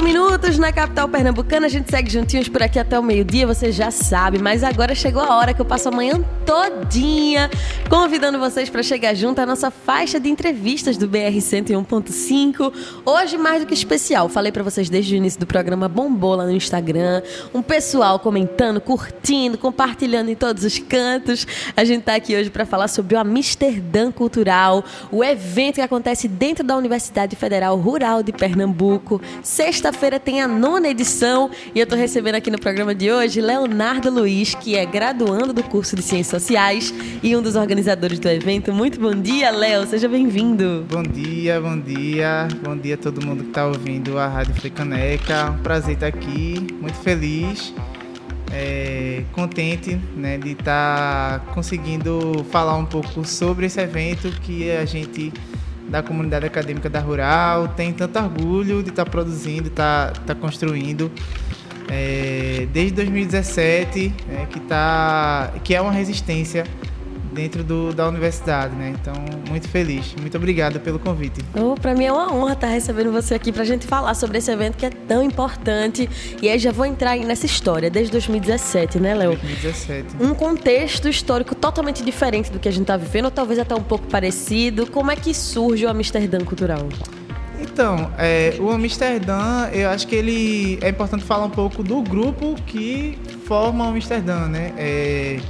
Quatro minutos na capital pernambucana, a gente segue juntinhos por aqui até o meio-dia, você já sabe, mas agora chegou a hora que eu passo a manhã todinha convidando vocês para chegar junto à nossa faixa de entrevistas do BR 101.5. Hoje mais do que especial, falei para vocês desde o início do programa bombou lá no Instagram, um pessoal comentando, curtindo, compartilhando em todos os cantos. A gente tá aqui hoje para falar sobre o Amsterdã Cultural, o evento que acontece dentro da Universidade Federal Rural de Pernambuco. Sexta-feira tem a nona edição e eu estou recebendo aqui no programa de hoje Leonardo Luiz, que é graduando do curso de Ciências Sociais e um dos organizadores do evento. Muito bom dia, Léo, seja bem-vindo. Bom dia, bom dia, bom dia a todo mundo que está ouvindo a Rádio Frecaneca. Um prazer estar aqui, muito feliz. É, contente né, de estar tá conseguindo falar um pouco sobre esse evento que a gente da comunidade acadêmica da Rural, tem tanto orgulho de estar tá produzindo, estar tá, tá construindo. É, desde 2017, é, que, tá, que é uma resistência dentro do, da universidade, né? Então, muito feliz. Muito obrigado pelo convite. Oh, para mim é uma honra estar recebendo você aqui para a gente falar sobre esse evento que é tão importante. E aí já vou entrar nessa história, desde 2017, né, Léo? 2017. Um contexto histórico totalmente diferente do que a gente está vivendo, ou talvez até um pouco parecido. Como é que surge o Amsterdã Cultural? Então, é, o Amsterdã, eu acho que ele é importante falar um pouco do grupo que forma o Amsterdã, né? É,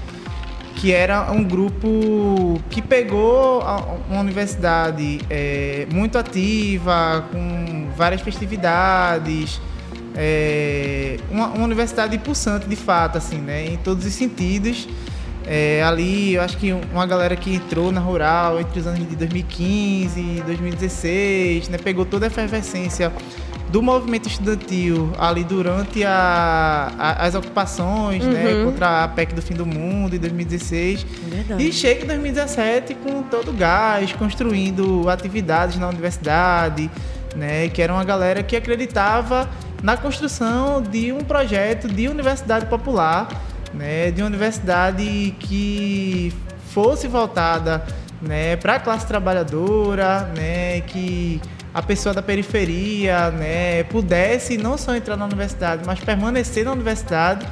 que era um grupo que pegou uma universidade é, muito ativa, com várias festividades, é, uma, uma, universidade pulsante de fato, assim, né, em todos os sentidos. É, ali, eu acho que uma galera que entrou na Rural entre os anos de 2015 e 2016, né, pegou toda a efervescência do movimento estudantil ali durante a, a, as ocupações, né, uhum. né, contra a PEC do fim do mundo em 2016. Verdade. E chega em 2017 com todo o gás, construindo atividades na universidade, né, que era uma galera que acreditava na construção de um projeto de universidade popular, né, de uma universidade que fosse voltada né, para a classe trabalhadora, né, que a pessoa da periferia né, pudesse não só entrar na universidade, mas permanecer na universidade.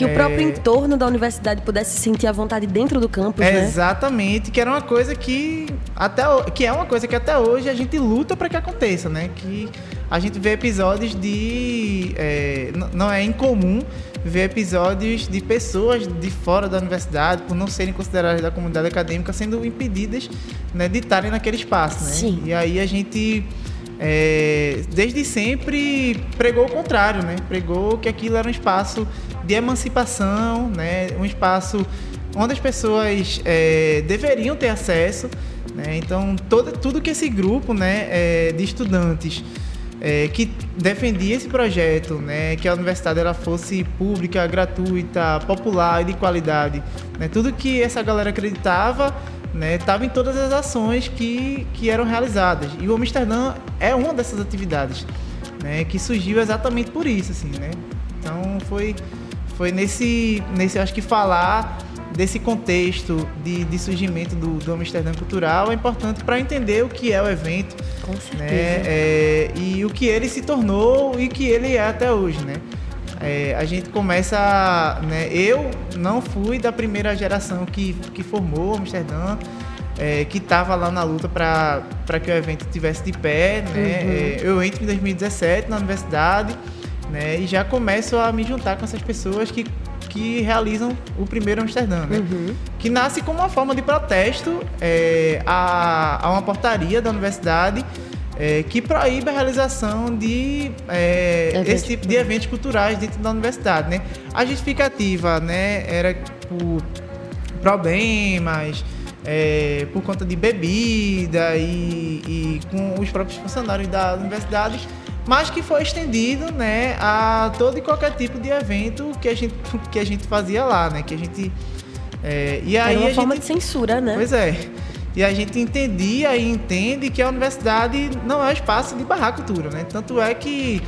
Que é... o próprio entorno da universidade pudesse sentir a vontade dentro do campus, é, né? Exatamente, que era uma coisa que até que é uma coisa que até hoje a gente luta para que aconteça, né? Que a gente vê episódios de é, não é incomum ver episódios de pessoas de fora da universidade, por não serem consideradas da comunidade acadêmica, sendo impedidas né, de estarem naquele espaço. Né? Sim. E aí a gente, é, desde sempre, pregou o contrário, né? pregou que aquilo era um espaço de emancipação, né? um espaço onde as pessoas é, deveriam ter acesso. Né? Então, todo, tudo que esse grupo né, é, de estudantes é, que defendia esse projeto, né, que a universidade ela fosse pública, gratuita, popular e de qualidade. Né, tudo que essa galera acreditava estava né, em todas as ações que, que eram realizadas. E o Amsterdã é uma dessas atividades, né, que surgiu exatamente por isso. Assim, né? Então foi, foi nesse, nesse, acho que falar desse contexto de, de surgimento do, do Amsterdã Cultural é importante para entender o que é o evento Com certeza. Né? É, e o que ele se tornou e o que ele é até hoje. Né? É, a gente começa. Né, eu não fui da primeira geração que, que formou Amsterdã. É, que estava lá na luta para que o evento estivesse de pé. Né? Uhum. É, eu entro em 2017 na universidade né, e já começo a me juntar com essas pessoas que que realizam o primeiro Amsterdã, né? Uhum. Que nasce como uma forma de protesto é, a, a uma portaria da universidade é, que proíbe a realização de é, esse tipo de eventos culturais dentro da universidade, né? A justificativa, né, era por problemas, é, por conta de bebida e, e, com os próprios funcionários da universidade mas que foi estendido, né, a todo e qualquer tipo de evento que a gente, que a gente fazia lá, né, que a gente é, e aí Era uma forma gente, de censura, né? Pois é. E a gente entendia e entende que a universidade não é espaço de barrar cultura, né? Tanto é que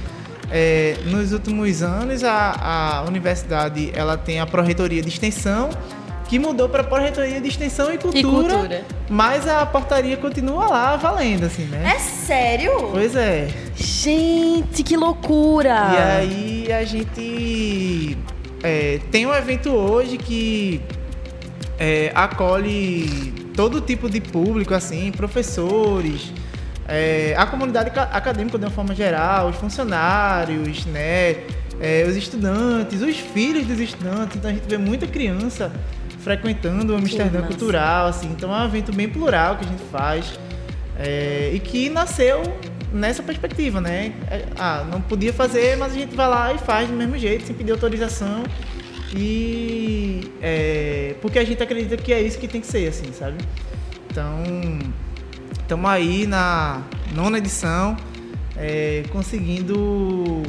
é, nos últimos anos a, a universidade ela tem a pró-reitoria de extensão que mudou para Pró-Reitoria de Extensão e cultura, e cultura, mas a portaria continua lá valendo, assim, né? É sério? Pois é. Gente, que loucura! E aí a gente é, tem um evento hoje que é, acolhe todo tipo de público, assim, professores, é, a comunidade acadêmica de uma forma geral, os funcionários, né, é, os estudantes, os filhos dos estudantes. Então a gente vê muita criança frequentando o Amsterdã Cultural, assim. Então é um evento bem plural que a gente faz é, e que nasceu nessa perspectiva, né? É, ah, não podia fazer, mas a gente vai lá e faz do mesmo jeito, sem pedir autorização. E é, porque a gente acredita que é isso que tem que ser, assim, sabe? Então, estamos aí na nona edição, é, conseguindo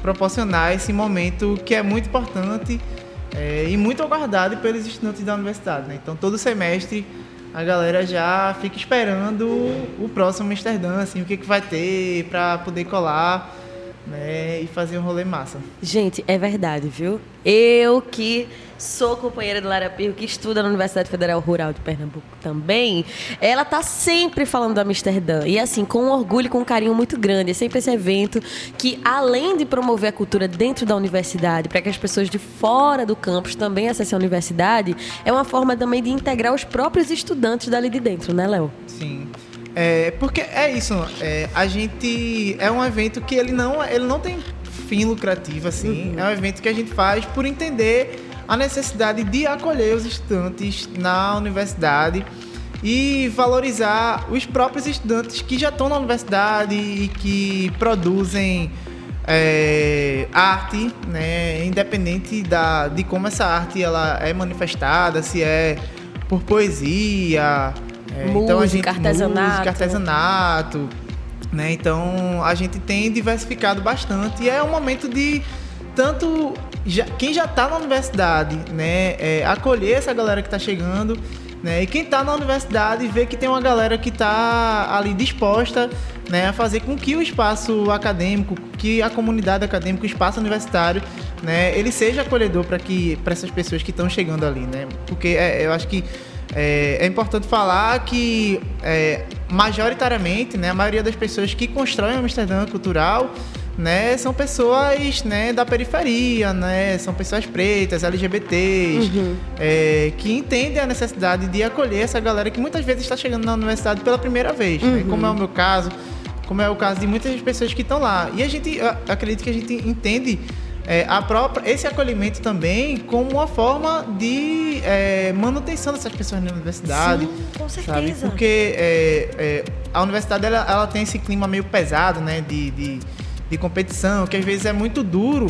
proporcionar esse momento que é muito importante é, e muito aguardado pelos estudantes da universidade. Né? Então, todo semestre a galera já fica esperando o próximo Amsterdã, assim, o que, que vai ter para poder colar né, e fazer um rolê massa. Gente, é verdade, viu? Eu que sou companheira de Lara Pirro, que estuda na Universidade Federal Rural de Pernambuco também, ela tá sempre falando do Amsterdã. E assim, com um orgulho, com um carinho muito grande. É sempre esse evento que, além de promover a cultura dentro da universidade, para que as pessoas de fora do campus também acessem a universidade, é uma forma também de integrar os próprios estudantes dali de dentro, né, Léo? Sim. É, porque é isso, é, a gente. É um evento que ele não, ele não tem fim lucrativo, assim. Uhum. É um evento que a gente faz por entender a necessidade de acolher os estudantes na universidade e valorizar os próprios estudantes que já estão na universidade e que produzem é, arte, né, independente da, de como essa arte ela é manifestada, se é por poesia, é, música, então a gente, artesanato. Música, artesanato. Né? Então a gente tem diversificado bastante e é um momento de tanto já, quem já está na universidade, né, é, acolher essa galera que está chegando, né, e quem está na universidade ver que tem uma galera que está ali disposta, né, a fazer com que o espaço acadêmico, que a comunidade acadêmica, o espaço universitário, né, ele seja acolhedor para que para essas pessoas que estão chegando ali, né, porque é, eu acho que é, é importante falar que, é, majoritariamente, né, a maioria das pessoas que constroem o Amsterdã Cultural né, são pessoas né, da periferia, né, são pessoas pretas, LGBTs, uhum. é, que entendem a necessidade de acolher essa galera que muitas vezes está chegando na universidade pela primeira vez, né, uhum. né, como é o meu caso, como é o caso de muitas pessoas que estão lá. E a gente, acredito que a gente entende é, a própria, esse acolhimento também como uma forma de é, manutenção dessas pessoas na universidade. Sim, com certeza. Sabe? Porque é, é, a universidade ela, ela, tem esse clima meio pesado, né? De, de, de competição, que às vezes é muito duro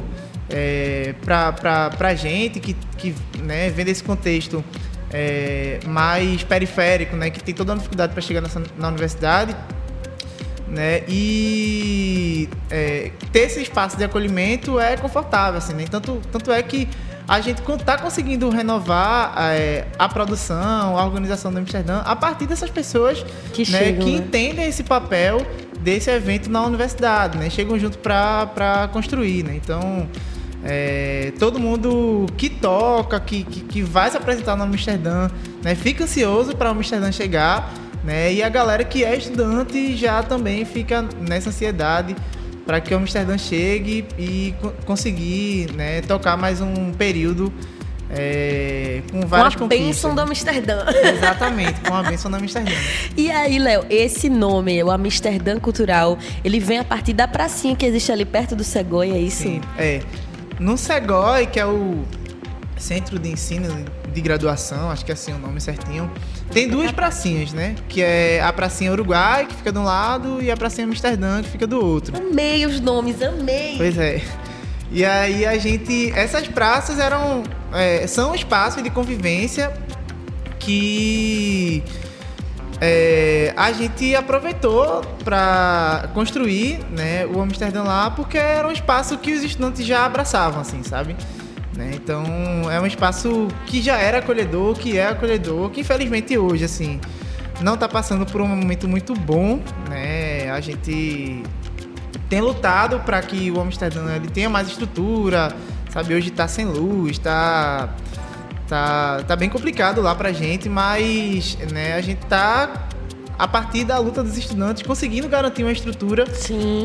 é, para a gente que, que né, vem desse contexto é, mais periférico, né? Que tem toda a dificuldade para chegar nessa, na universidade né? E é, ter esse espaço de acolhimento é confortável, assim, né? Tanto, tanto é que a gente está conseguindo renovar é, a produção, a organização do Amsterdã a partir dessas pessoas que, né, chegam, que né? entendem esse papel desse evento na universidade, né? Chegam junto para construir, né? Então, é, todo mundo que toca, que, que, que, vai se apresentar no Amsterdã, né? Fica ansioso para o Amsterdã chegar né? E a galera que é estudante já também fica nessa ansiedade para que o Amsterdã chegue e conseguir né, tocar mais um período é, com várias com a bênção do Amsterdã. Exatamente, com a bênção do Amsterdã. E aí, Léo, esse nome, o Amsterdã Cultural, ele vem a partir da pracinha que existe ali perto do Segoi, é isso? Sim, é. No Segoi, que é o Centro de Ensino de Graduação, acho que é assim o nome certinho, tem duas pracinhas, né? Que é a pracinha Uruguai, que fica de um lado, e a pracinha Amsterdã, que fica do outro. Amei os nomes, amei! Pois é. E aí a gente. Essas praças eram. É, são espaços de convivência que é, a gente aproveitou para construir né, o Amsterdã lá, porque era um espaço que os estudantes já abraçavam, assim, sabe? Né? Então é um espaço que já era acolhedor, que é acolhedor, que infelizmente hoje assim não está passando por um momento muito bom, né? A gente tem lutado para que o Amsterdã ele tenha mais estrutura, sabe? Hoje está sem luz, está tá, tá bem complicado lá pra gente, mas né, a gente tá a partir da luta dos estudantes, conseguindo garantir uma estrutura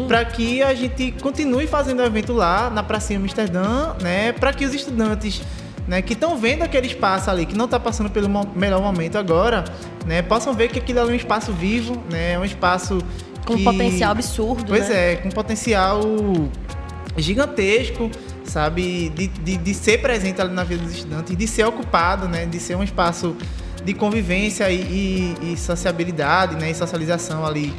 para que a gente continue fazendo o evento lá na Pracinha Amsterdã, né, para que os estudantes né, que estão vendo aquele espaço ali, que não está passando pelo melhor momento agora, né, possam ver que aquilo é um espaço vivo, né, é um espaço com que... potencial absurdo, Pois né? é, com potencial gigantesco, sabe, de, de, de, ser presente ali na vida dos estudantes, de ser ocupado, né, de ser um espaço de convivência e, e, e sociabilidade, né, e socialização ali,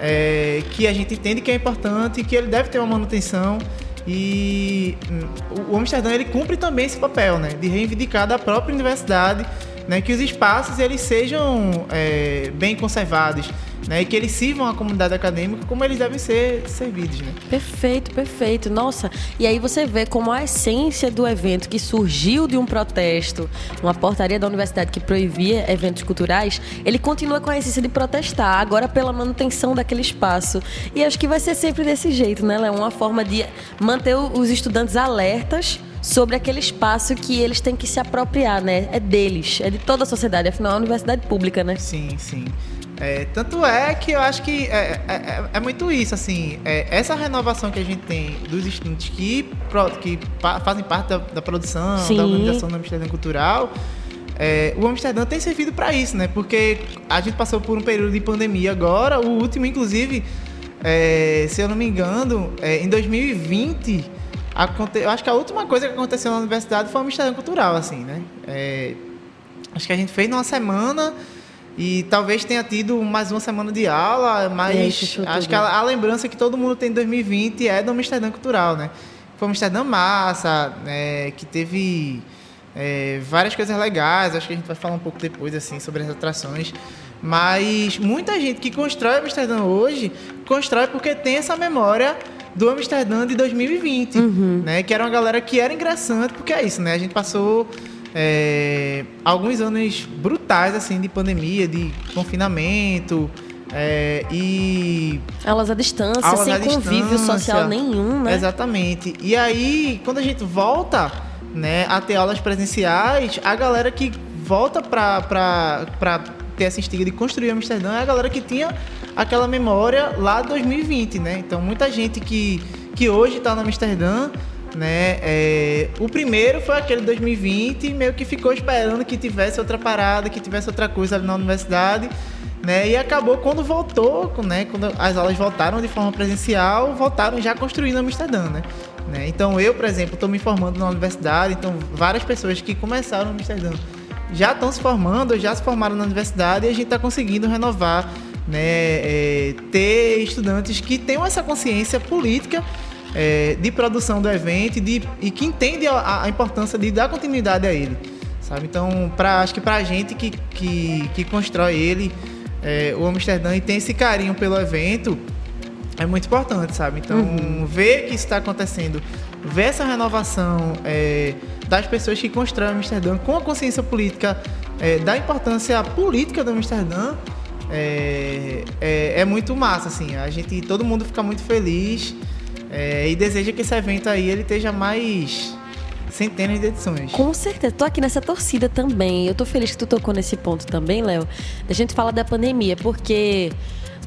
é, que a gente entende que é importante e que ele deve ter uma manutenção e hum, o Amsterdã ele cumpre também esse papel, né, de reivindicar da própria universidade, né, que os espaços eles sejam é, bem conservados, né, e que eles sirvam à comunidade acadêmica como eles devem ser servidos. Né? Perfeito, perfeito. Nossa, e aí você vê como a essência do evento que surgiu de um protesto, uma portaria da universidade que proibia eventos culturais, ele continua com a essência de protestar, agora pela manutenção daquele espaço. E acho que vai ser sempre desse jeito, né, Léo? Uma forma de manter os estudantes alertas sobre aquele espaço que eles têm que se apropriar, né? É deles, é de toda a sociedade, afinal é uma universidade pública, né? Sim, sim. É, tanto é que eu acho que é, é, é, é muito isso, assim, é, essa renovação que a gente tem dos estudantes que, que fazem parte da, da produção, Sim. da organização do Amsterdã Cultural, é, o Amsterdã tem servido para isso, né? Porque a gente passou por um período de pandemia agora, o último, inclusive, é, se eu não me engano, em 2020, aconte... eu acho que a última coisa que aconteceu na universidade foi o Amsterdã Cultural, assim, né? acho que a gente fez numa semana e talvez tenha tido mais uma semana de aula, mas é, acho que a, a, lembrança que todo mundo tem de 2020 é do Amsterdã Cultural, né? Foi Amsterdã massa, né, que teve é, várias coisas legais, acho que a gente vai falar um pouco depois assim sobre as atrações. Mas muita gente que constrói Amsterdã hoje, constrói porque tem essa memória do Amsterdã de 2020, uhum. né? Que era uma galera que era ingressante, porque é isso, né? A gente passou é, alguns anos brutais assim de pandemia, de confinamento. É, e. Aulas à distância, aulas sem convívio social nenhum, né? Exatamente. E aí, quando a gente volta né, a ter aulas presenciais, a galera que volta para ter essa instiga de construir Amsterdã é a galera que tinha aquela memória lá de 2020, né? Então, muita gente que, que hoje está no Amsterdã né? É, o primeiro foi aquele de 2020, meio que ficou esperando que tivesse outra parada, que tivesse outra coisa ali na universidade, né? E acabou quando voltou, né? Quando as aulas voltaram de forma presencial, voltaram já construindo Amsterdã, né? né? Então eu, por exemplo, estou me formando na universidade, então várias pessoas que começaram Amsterdã já estão se formando, já se formaram na universidade e a gente está conseguindo renovar, né? É, ter estudantes que tenham essa consciência política é, de produção do evento e, de, e que entende a, a, importância de dar continuidade a ele, sabe? Então, pra, acho que para a gente que, que, que constrói ele, é, o Amsterdã e tem esse carinho pelo evento, é muito importante, sabe? Então, uhum. ver que isso está acontecendo, ver essa renovação é, das pessoas que constroem Amsterdã com a consciência política é, da importância política do Amsterdã é, é, é, muito massa, assim. A gente, todo mundo fica muito feliz é, e deseja que esse evento aí ele esteja mais centenas de edições. Com certeza, tô aqui nessa torcida também. Eu tô feliz que tu tocou nesse ponto também, Léo. Da gente falar da pandemia, porque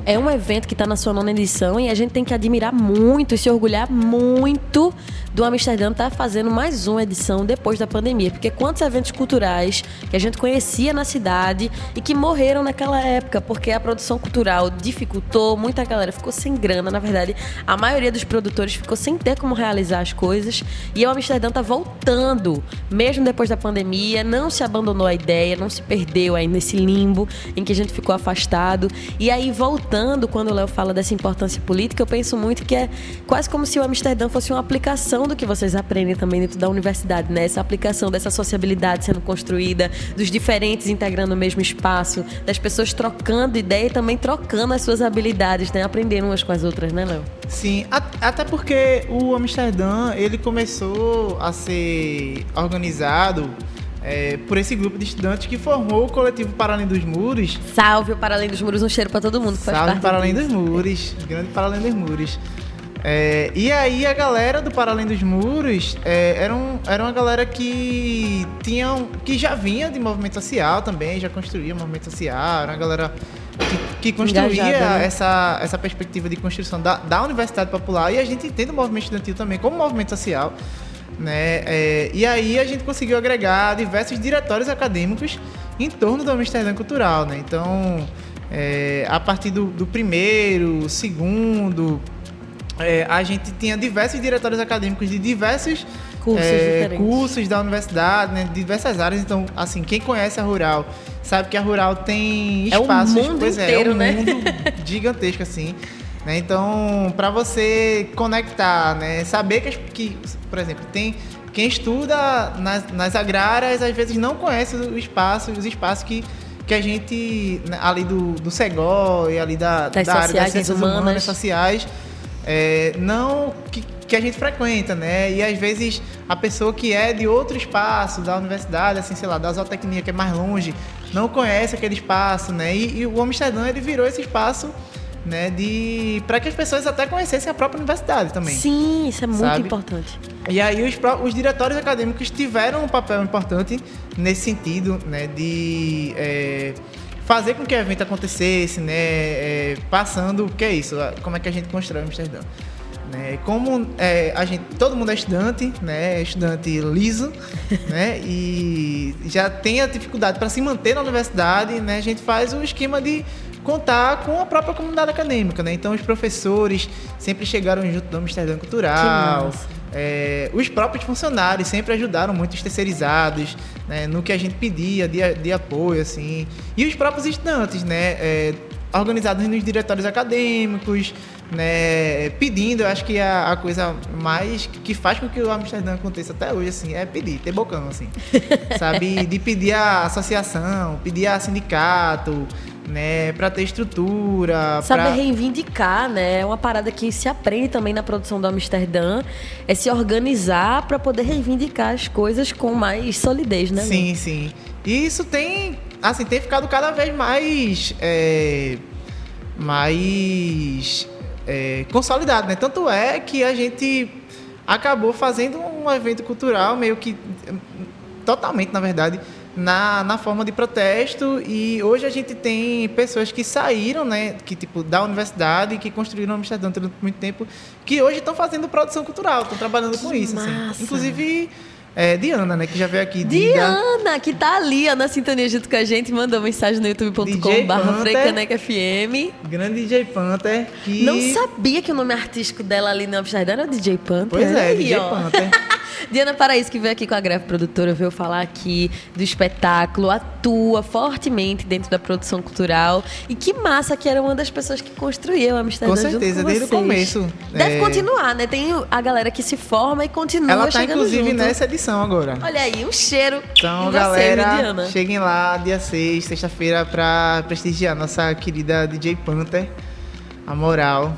é um evento que está na sua nona edição e a gente tem que admirar muito e se orgulhar muito do Amsterdã estar tá fazendo mais uma edição depois da pandemia. Porque quantos eventos culturais que a gente conhecia na cidade e que morreram naquela época, porque a produção cultural dificultou, muita galera ficou sem grana, na verdade, a maioria dos produtores ficou sem ter como realizar as coisas. E o Amsterdã está voltando, mesmo depois da pandemia, não se abandonou a ideia, não se perdeu aí nesse limbo em que a gente ficou afastado. E aí voltando voltando, quando o Léo fala dessa importância política, eu penso muito que é quase como se o Amsterdã fosse uma aplicação do que vocês aprendem também dentro da universidade, né? Essa aplicação dessa sociabilidade sendo construída, dos diferentes integrando o mesmo espaço, das pessoas trocando ideia e também trocando as suas habilidades, né? Aprendendo umas com as outras, né, Léo? Sim, até porque o Amsterdã, ele começou a ser organizado é, por esse grupo de estudantes que formou o coletivo Para Além dos Muros. Salve o Para Além dos Muros, um cheiro para todo mundo que faz Salve Para Além dos Muros, grande Para Além dos Muros. É, e aí a galera do Para Além dos Muros é, era, um, era uma galera que tinham, que já vinha de movimento social também, já construía movimento social, era uma galera que, que construía Engajada, né? essa, essa perspectiva de construção da, da Universidade Popular e a gente entende o movimento estudantil também como movimento social. Né? É, e aí a gente conseguiu agregar diversos diretórios acadêmicos em torno do Amsterdã Cultural. Né? Então, é, a partir do, do primeiro, segundo, é, a gente tinha diversos diretórios acadêmicos de diversos Cursos é, cursos da universidade, né, de diversas áreas. Então, assim, quem conhece a Rural sabe que a Rural tem É o espaços, mundo pois é, inteiro, é um né? mundo gigantesco assim. Né? Então, para você conectar, né, saber que, que, por exemplo, tem quem estuda nas, nas agrárias às vezes não conhece o espaço, os espaços que que a gente né, ali do, do Segó e ali da, Das da área das ciências humanas. humanas, sociais, é, não que, que a gente frequenta, né? E às vezes a pessoa que é de outro espaço da universidade, assim, sei lá, da zootecnia, que é mais longe, não conhece aquele espaço, né? E, e o Amsterdã ele virou esse espaço, né? De para que as pessoas até conhecessem a própria universidade também. Sim, isso é muito Sabe? importante. E aí os, os diretórios acadêmicos tiveram um papel importante nesse sentido, né, de é, fazer com que o evento acontecesse, né, é, passando o que é isso, como é que a gente constrói Amsterdã. Né, como é, a gente, todo mundo é estudante, né, é estudante liso, né, e já tem a dificuldade para se manter na universidade, né, a gente faz o esquema de contar com a própria comunidade acadêmica, né, então os professores sempre chegaram junto do Amsterdã Cultural, é, os próprios funcionários sempre ajudaram muito os terceirizados né, no que a gente pedia de, de apoio, assim. E os próprios estudantes, né? é, organizados nos diretórios acadêmicos, né? Pedindo, eu acho que a, a coisa mais que faz com que o Amsterdã aconteça até hoje, assim, é pedir, ter bocão, assim. Sabe? De pedir a associação, pedir a sindicato, né? Pra ter estrutura. Saber pra... reivindicar, né? É uma parada que se aprende também na produção do Amsterdã. É se organizar para poder reivindicar as coisas com mais solidez, né? Sim, sim. E isso tem, assim, tem ficado cada vez mais, é, mais é, consolidado, né? Tanto é que a gente acabou fazendo um evento cultural meio que totalmente, na verdade, na, na forma de protesto e hoje a gente tem pessoas que saíram, né, que tipo da universidade que construíram Amsterdã durante muito tempo, que hoje estão fazendo produção cultural, estão trabalhando com Que isso, assim. Inclusive é, Diana, né, que já veio aqui. Diana, que tá ali ó, na sintonia junto com a gente, mandou mensagem no youtube.com DJ barra Panther. Freicaneca FM. Grande DJ Panther. Que... Não sabia que o nome artístico dela ali no Amsterdã era DJ Panther. Pois é, Aí, DJ ó. Panther. Diana Paraíso, que veio aqui com a Greve Produtora, veio falar aqui do espetáculo, atua fortemente dentro da produção cultural. E que massa que era uma das pessoas que construiu o Amsterdã Com certeza, com desde o começo. Deve É. continuar, né? Tem a galera que se forma e continua Ela tá inclusive junto. nessa edição agora. Olha aí, um cheiro Então, você, galera, viu, Diana? cheguem lá dia 6, sexta-feira, pra prestigiar nossa querida DJ Panther, a moral.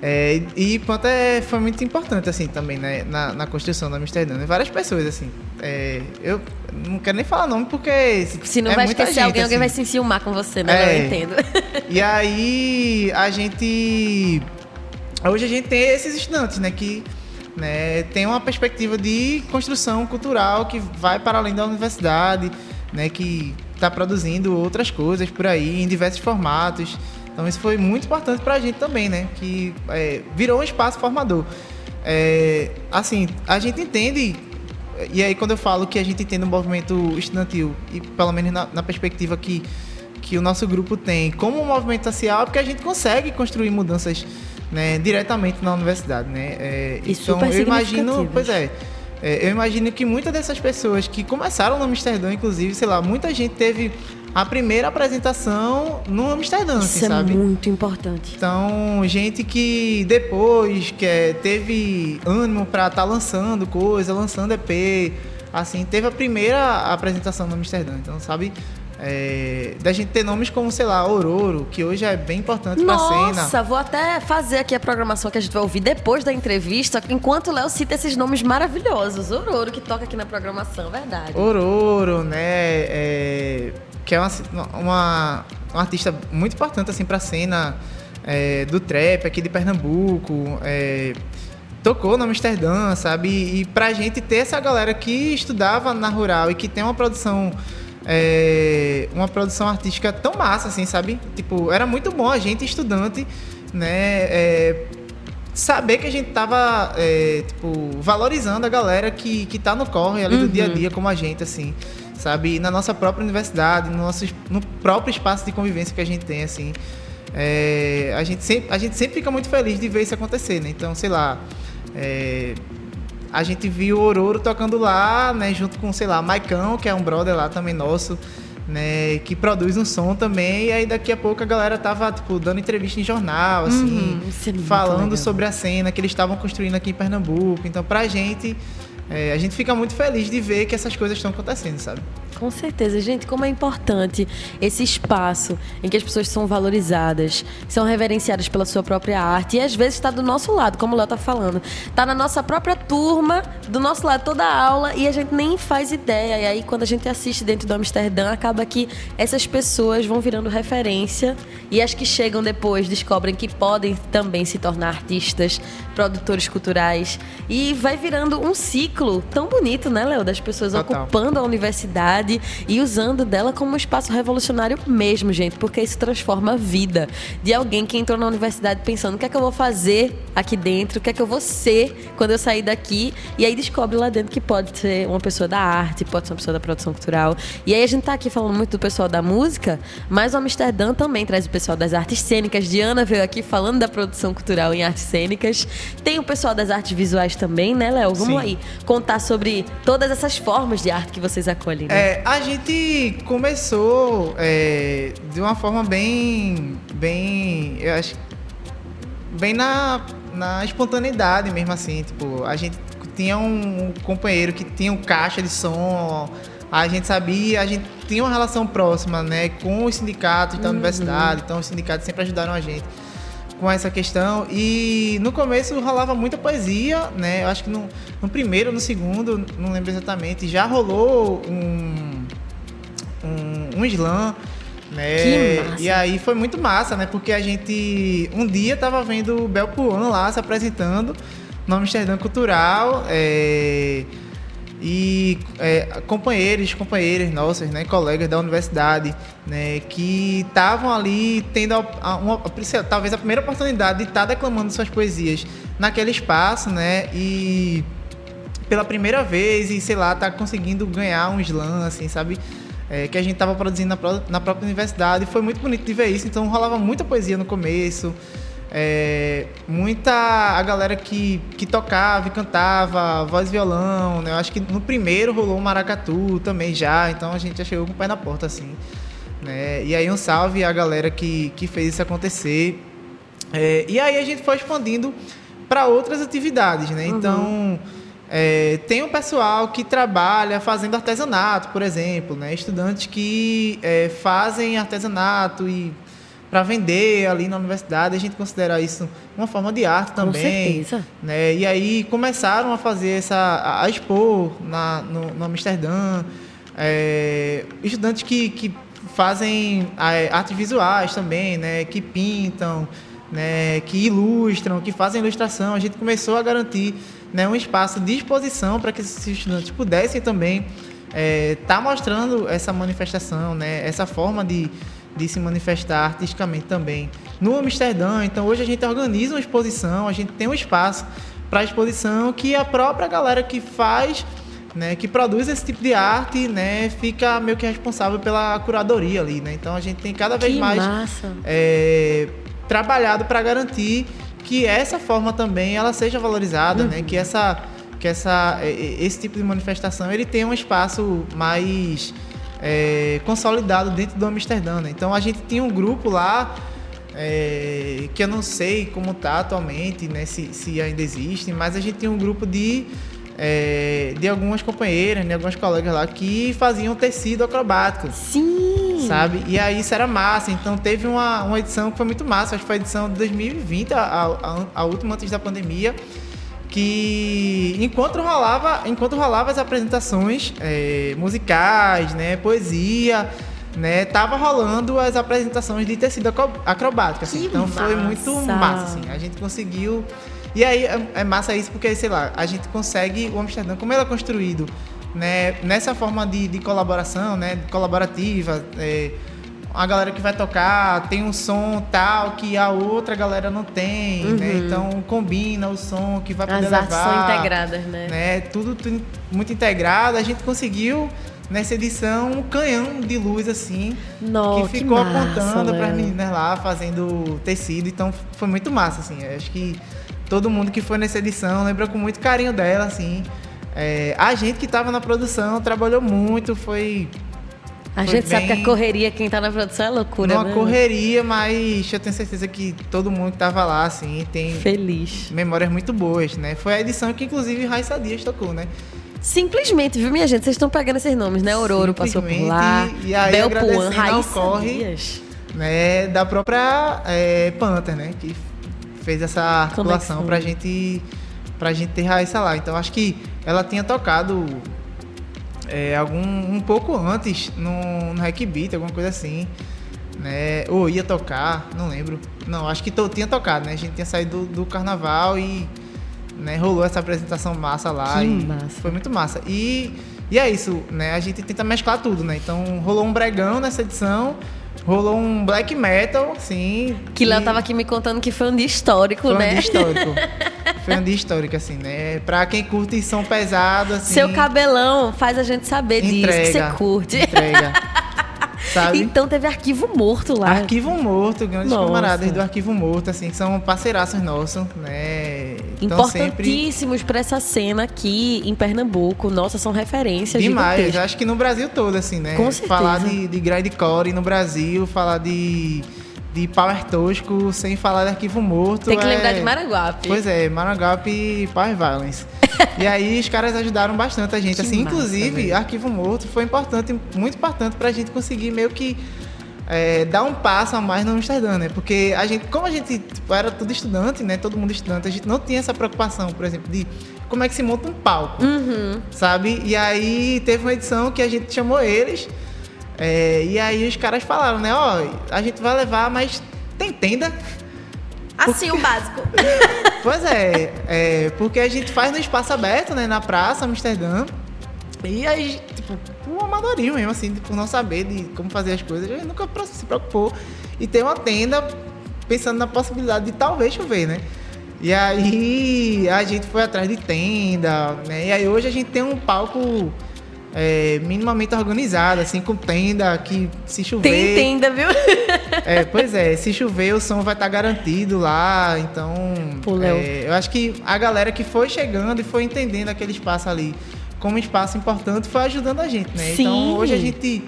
É, e Panther foi muito importante, assim, também, né, na, na construção da Amsterdã. né? Várias pessoas, assim. É, eu não quero nem falar nome porque. Se não é vai esquecer gente, alguém, alguém vai assim. se enciumar com você, né? É. Eu entendo. E aí a gente. Hoje a gente tem esses estudantes, né? Que né, tem uma perspectiva de construção cultural que vai para além da universidade, né? Que está produzindo outras coisas por aí, em diversos formatos. Então isso foi muito importante para a gente também, né? Que é, virou um espaço formador. É, assim, a gente entende e aí quando eu falo que a gente entende o movimento estudantil e pelo menos na, na perspectiva que que o nosso grupo tem como um movimento social, é porque a gente consegue construir mudanças né, diretamente na universidade, né? É, então eu imagino, pois é, é, eu imagino que muitas dessas pessoas que começaram no Amsterdã, inclusive, sei lá, muita gente teve a primeira apresentação no Amsterdã, assim, Isso é sabe? muito importante. Então, gente que depois que é, teve ânimo pra estar lançando coisa, lançando EP, assim, teve a primeira apresentação no Amsterdã. Então, sabe, é, da gente ter nomes como, sei lá, Ororo, que hoje é bem importante pra cena. Nossa, vou até fazer aqui a programação que a gente vai ouvir depois da entrevista, enquanto o Léo cita esses nomes maravilhosos. Ororo, que toca aqui na programação, verdade. Ororo, né? é, que é uma, uma, uma artista muito importante assim para a cena é, do trap aqui de Pernambuco. É, tocou no Amsterdã, sabe? E, e pra gente ter essa galera que estudava na rural e que tem uma produção é, uma produção artística tão massa, assim, sabe? Tipo, era muito bom a gente, estudante, né? É, saber que a gente tava, é, tipo, valorizando a galera que, que tá no corre ali uhum. do dia a dia, como a gente, assim, sabe? Na nossa própria universidade, no, nosso, no próprio espaço de convivência que a gente tem, assim. É, a, gente sempre, a gente sempre fica muito feliz de ver isso acontecer, né? Então, sei lá. É, a gente viu o Ororo tocando lá, né, junto com, sei lá, Maicão, que é um brother lá também nosso, né, que produz um som também, e aí daqui a pouco a galera tava, tipo, dando entrevista em jornal, assim, uhum, falando sobre a cena que eles estavam construindo aqui em Pernambuco. Então, pra gente, é, a gente fica muito feliz de ver que essas coisas estão acontecendo, sabe? Com certeza, gente, como é importante esse espaço em que as pessoas são valorizadas, são reverenciadas pela sua própria arte e às vezes está do nosso lado, como o Léo está falando. Está na nossa própria turma, do nosso lado toda a aula e a gente nem faz ideia. E aí, quando a gente assiste dentro do Amsterdã, acaba que essas pessoas vão virando referência e as que chegam depois descobrem que podem também se tornar artistas, produtores culturais e vai virando um ciclo tão bonito, né, Léo? Das pessoas Total. ocupando a universidade e usando dela como um espaço revolucionário mesmo, gente, porque isso transforma a vida de alguém que entrou na universidade pensando o que é que eu vou fazer aqui dentro, o que é que eu vou ser quando eu sair daqui, e aí descobre lá dentro que pode ser uma pessoa da arte, pode ser uma pessoa da produção cultural. E aí a gente tá aqui falando muito do pessoal da música, mas o Amsterdã também traz o pessoal das artes cênicas. Diana veio aqui falando da produção cultural em artes cênicas. Tem o pessoal das artes visuais também, né, Léo? Vamos Sim. aí contar sobre todas essas formas de arte que vocês acolhem. Né? É, a gente começou é, de uma forma bem, bem, eu acho, bem na, na espontaneidade mesmo assim, tipo, a gente tinha um companheiro que tinha um caixa de som, a gente sabia, a gente tinha uma relação próxima, né, com os sindicatos da uhum. universidade, então os sindicatos sempre ajudaram a gente com essa questão. E no começo rolava muita poesia, né? Eu acho que no, no primeiro, no segundo, não lembro exatamente, já rolou um, um, um slam. Né? E aí foi muito massa, né? Porque a gente um dia tava vendo o Bel Puano lá se apresentando no Amsterdã Cultural. É e é, companheiros, companheiras nossas, né, colegas da universidade, né, que estavam ali tendo a, a, uma, talvez a primeira oportunidade de estar tá declamando suas poesias naquele espaço, né, e pela primeira vez e sei lá tá conseguindo ganhar um slam, assim, sabe, é, que a gente estava produzindo na, na própria universidade, foi muito bonito de ver isso, então rolava muita poesia no começo. É, muita a galera que, que tocava e cantava, voz e violão, né? Eu acho que no primeiro rolou o maracatu também já, então a gente já chegou com o pé na porta, assim. Né? E aí um salve à galera que, que fez isso acontecer. É, e aí a gente foi expandindo para outras atividades, né? Uhum. Então é, tem o pessoal que trabalha fazendo artesanato, por exemplo, né? Estudantes que é, fazem artesanato e para vender ali na universidade, a gente considera isso uma forma de arte também. Com certeza. Né? E aí começaram a fazer essa. a expor na, no, no Amsterdã. É, estudantes que, que fazem é, artes visuais também, né? Que pintam, né? Que ilustram, que fazem ilustração. A gente começou a garantir né, um espaço de exposição para que esses estudantes pudessem também estar é, tá mostrando essa manifestação, né? Essa forma de de se manifestar artisticamente também no Amsterdã. Então hoje a gente organiza uma exposição, a gente tem um espaço para exposição que a própria galera que faz, né, que produz esse tipo de arte, né, fica meio que responsável pela curadoria ali, né. Então a gente tem cada vez que mais é, trabalhado para garantir que essa forma também ela seja valorizada, uhum. né, que essa que essa esse tipo de manifestação ele tem um espaço mais é, consolidado dentro do Amsterdã. Né? Então a gente tinha um grupo lá é, que eu não sei como está atualmente, né, se, se, ainda existe, mas a gente tinha um grupo de, é, de algumas companheiras, né, algumas colegas lá que faziam tecido acrobático. Sim! Sabe? E aí isso era massa. Então teve uma, uma edição que foi muito massa, acho que foi a edição de 2020, a, a, a última antes da pandemia que enquanto rolava, enquanto rolava as apresentações é, musicais, né, poesia, né, tava rolando as apresentações de tecido acrobático, assim. Então foi muito massa. massa, assim. A gente conseguiu. E aí é é massa isso porque, sei lá, a gente consegue o Amsterdã, como ele é construído, né, nessa forma de, de colaboração, né, colaborativa, é, a galera que vai tocar tem um som tal que a outra galera não tem, né? Então combina o som que vai poder Uhum. As artes levar são integradas, né? né? Tudo, tu- muito integrado. A gente conseguiu nessa edição um canhão de luz assim Nó, que que ficou massa, apontando para as meninas lá fazendo tecido. Então foi muito massa assim. Acho que todo mundo que foi nessa edição lembra com muito carinho dela assim. É, a gente que estava na produção trabalhou muito, foi A Foi gente sabe que bem- a correria, quem tá na produção é loucura, numa né? correria, mas eu tenho certeza que todo mundo que tava lá assim tem Feliz. memórias muito boas, né? Foi a edição que inclusive Raissa Dias tocou, né? Simplesmente, viu, minha gente? Vocês estão pegando esses nomes, né? Aurora passou por lá. E aí agradecendo ao Raíssa corre. Dias. né, da própria é, Panther, né, que fez essa articulação Conexão. pra gente pra gente ter Raíssa lá. Então acho que ela tinha tocado é, algum um pouco antes no, no Hack Beat, alguma coisa assim, né? Ou ia tocar, não lembro. Não, acho que to- tinha tocado, né? A gente tinha saído do, do carnaval e né, rolou essa apresentação massa lá Que e massa. foi muito massa. E, e é isso, né? A gente tenta mesclar tudo, né? Então rolou um bregão nessa edição, rolou um black metal, sim. Que Léo e tava aqui me contando que foi um dia histórico, foi um né? dia histórico. foi um dia histórico, assim, né? Pra quem curte som pesado, assim. Seu cabelão faz a gente saber disso, que entrega, você curte. Entrega. Sabe? Então teve arquivo morto lá. Arquivo Morto, grandes Nossa. camaradas do Arquivo Morto, assim, que são parceiraços nossos, né? Então sempre Importantíssimos pra essa cena aqui em Pernambuco. Nossa, são referências demais. Acho que no Brasil todo, assim, né? Com certeza. Falar de, de grindcore no Brasil, falar de, de power tosco, sem falar de Arquivo Morto. Tem que é- lembrar de Maranguape. Pois é, Maranguape e Power Violence. e aí os caras ajudaram bastante a gente. Que assim, massa, inclusive, velho. Arquivo Morto foi importante, muito importante pra gente conseguir meio que é, dar um passo a mais no Amsterdã, né? Porque a gente, como a gente tipo, era tudo estudante, né? Todo mundo estudante, a gente não tinha essa preocupação, por exemplo, de como é que se monta um palco, Uhum. sabe? E aí teve uma edição que a gente chamou eles, é, e aí os caras falaram, né? Ó, a gente vai levar, mas tem tenda. Assim, o básico. Pois é, é, porque a gente faz no espaço aberto, né, na praça, Amsterdã. E aí, tipo, por amadorismo mesmo, assim, por não saber de como fazer as coisas, a gente nunca se preocupou. E tem uma tenda pensando na possibilidade de talvez chover, né? E aí a gente foi atrás de tenda, né? E aí hoje a gente tem um palco é, minimamente organizado, assim, com tenda que se chover. Tem tenda, viu? É, pois é, se chover o som vai estar garantido lá, então é, eu acho que a galera que foi chegando e foi entendendo aquele espaço ali como um espaço importante foi ajudando a gente, né? Sim. Então hoje a gente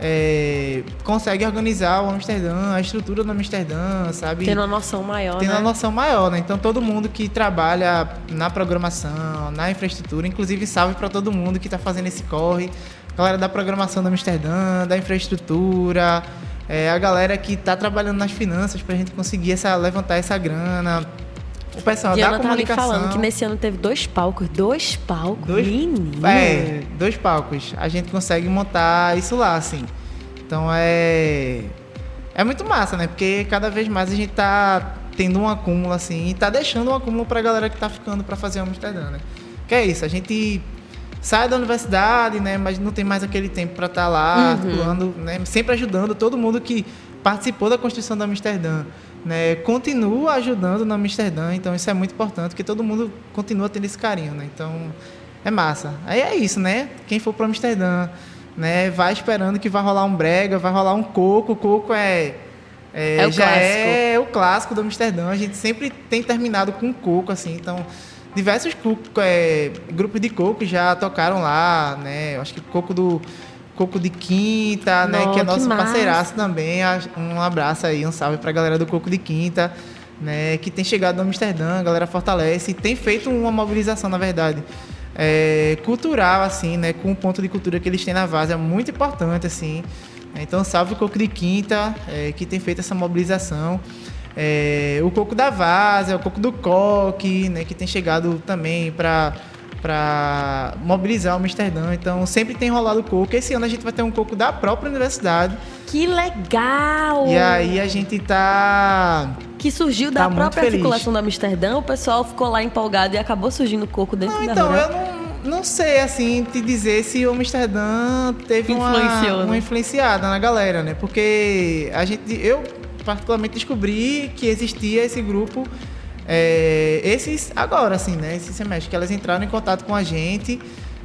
é, consegue organizar o Amsterdã, a estrutura do Amsterdã, sabe? Tendo uma noção maior, Tendo né? uma noção maior, né? Então todo mundo que trabalha na programação, na infraestrutura, inclusive salve para todo mundo que está fazendo esse corre, galera da programação do Amsterdã, da infraestrutura, é, a galera que está trabalhando nas finanças para a gente conseguir essa, levantar essa grana, o pessoal Diana da tava comunicação. falando que nesse ano teve dois palcos. Dois palcos? Dois- Menino. É, dois palcos. A gente consegue montar isso lá, assim. Então é. É muito massa, né? Porque cada vez mais a gente tá tendo um acúmulo, assim, e tá deixando um acúmulo pra galera que tá ficando pra fazer o Amsterdã, né? Que é isso, a gente sai da universidade, né? Mas não tem mais aquele tempo pra estar lá, articulando, né? Sempre ajudando todo mundo que participou da construção do Amsterdã. Né, continua ajudando no Amsterdã, então isso é muito importante, porque todo mundo continua tendo esse carinho, né? Então, é massa. Aí é isso, né? Quem for para Amsterdã, né, vai esperando que vai rolar um brega, vai rolar um coco. O coco é, é, É o já clássico. é o clássico do Amsterdã. A gente sempre tem terminado com coco, assim. Então, diversos coco, é, grupos de coco já tocaram lá, né? Eu acho que coco do Coco de Quinta, né? Que é nosso parceiraço também. A- Um abraço aí, um salve pra galera do Coco de Quinta, né? Que tem chegado no Amsterdã, a galera fortalece e tem feito uma mobilização, na verdade, é, cultural, assim, né? Com o ponto de cultura que eles têm na Vaza, é muito importante, assim. Então, salve o Coco de Quinta, é, que tem feito essa mobilização. É, o Coco da Vaza, o Coco do Coque, né? Que tem chegado também para para mobilizar o Amsterdã. Então sempre tem rolado coco. Esse ano a gente vai ter um coco da própria universidade. Que legal! E aí a gente tá que surgiu da tá própria articulação da Amsterdã, o pessoal ficou lá empolgado e acabou surgindo coco dentro não, da então, eu não, não sei, assim, te dizer se o Amsterdã teve uma, uma né? influenciada na galera, né? Porque a gente, eu particularmente descobri que existia esse grupo é, esses agora, assim, né? Esse semestre, que elas entraram em contato com a gente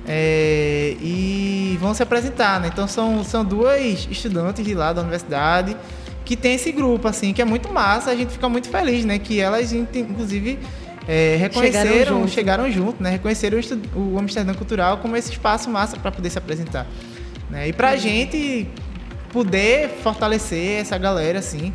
é, e vão se apresentar, né? Então são, são duas estudantes de lá da universidade que tem esse grupo, assim, que é muito massa, a gente fica muito feliz, né? Que elas, inclusive, é, reconheceram, chegaram junto. chegaram junto, né? Reconheceram o, o Amsterdã Cultural como esse espaço massa para poder se apresentar. Né? E para a gente poder fortalecer essa galera, assim,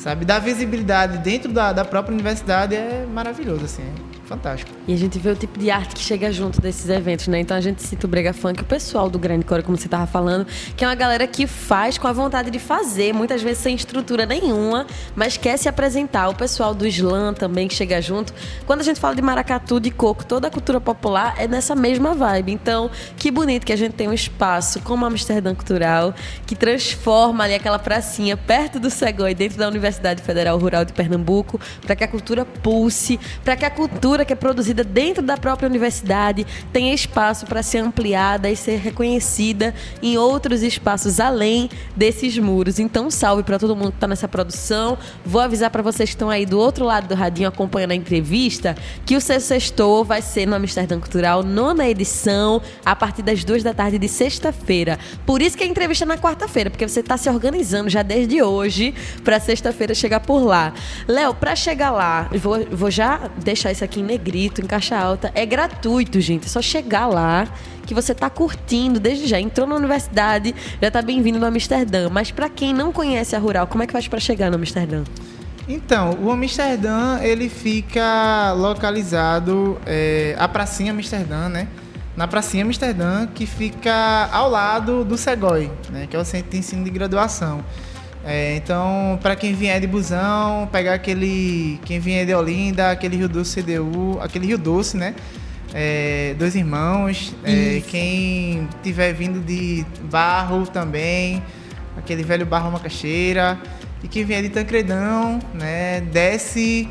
sabe? Dar visibilidade dentro da, da própria universidade é maravilhoso, assim. Fantástico. E a gente vê o tipo de arte que chega junto desses eventos, né? Então a gente cita o Brega Funk, o pessoal do Grande Core, como você estava falando, que é uma galera que faz com a vontade de fazer, muitas vezes sem estrutura nenhuma, mas quer se apresentar. O pessoal do Slam também que chega junto. Quando a gente fala de maracatu, de coco, toda a cultura popular é nessa mesma vibe. Então, que bonito que a gente tem um espaço como Amsterdã Cultural, que transforma ali aquela pracinha perto do Segoi, dentro da Universidade Federal Rural de Pernambuco, para que a cultura pulse, para que a cultura cultura que é produzida dentro da própria universidade tenha espaço para ser ampliada e ser reconhecida em outros espaços além desses muros. Então, salve para todo mundo que está nessa produção. Vou avisar para vocês que estão aí do outro lado do radinho acompanhando a entrevista que o Sexto Sextor vai ser no Amsterdã Cultural, nona edição, a partir das duas da tarde de sexta-feira. Por isso que a entrevista é na quarta-feira, porque você está se organizando já desde hoje para sexta-feira chegar por lá. Léo, para chegar lá, vou, vou já deixar isso aqui negrito, em caixa alta. É gratuito, gente. É só chegar lá que você está curtindo desde já. Entrou na universidade, já está bem-vindo no Amsterdã. Mas para quem não conhece a Rural, como é que faz para chegar no Amsterdã? Então, o Amsterdã, ele fica localizado, é, a pracinha Amsterdã, né? Na pracinha Amsterdã, que fica ao lado do Segoi, né? Que é o Centro de Ensino de Graduação. É, então, para quem vier de busão, pegar aquele. Quem vier de Olinda, aquele Rio Doce CDU, aquele Rio Doce, né? É, dois irmãos. É, quem tiver vindo de Barro também, aquele velho Barro Macaxeira. E quem vier de Tancredão, né? Desce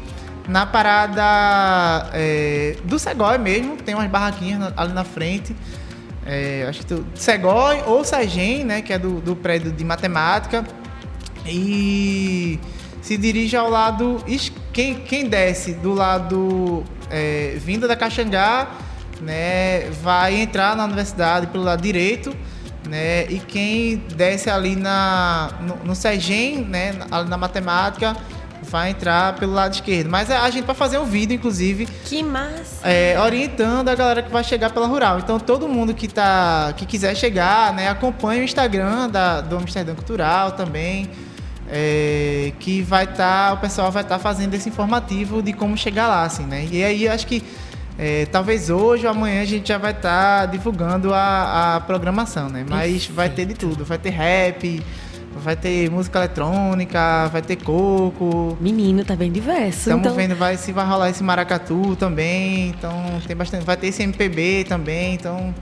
na parada é, do Segói mesmo, tem umas barraquinhas ali na frente. É, acho que tu, Segói ou Sagem, né? Que é do, do prédio de matemática e se dirige ao lado. Quem, quem desce do lado é, vinda da Caxangá, né, vai entrar na universidade pelo lado direito. Né, e quem desce ali na, no, no Sergem, né, ali na matemática, vai entrar pelo lado esquerdo. Mas a gente vai fazer um vídeo, inclusive. Que massa! É, orientando a galera que vai chegar pela rural. Então todo mundo que, tá, que quiser chegar, né, acompanhe o Instagram da, do Amsterdã Cultural também é, que vai estar, tá, o pessoal vai estar tá fazendo esse informativo de como chegar lá, assim, né? E aí acho que é, talvez hoje ou amanhã a gente já vai estar tá divulgando a, a, programação, né? Mas Perfeito. vai ter de tudo, vai ter rap, vai ter música eletrônica, vai ter coco. Menino, tá bem diverso. Estamos então... vendo vai, se vai rolar esse maracatu também, então tem bastante, vai ter esse MPB também, então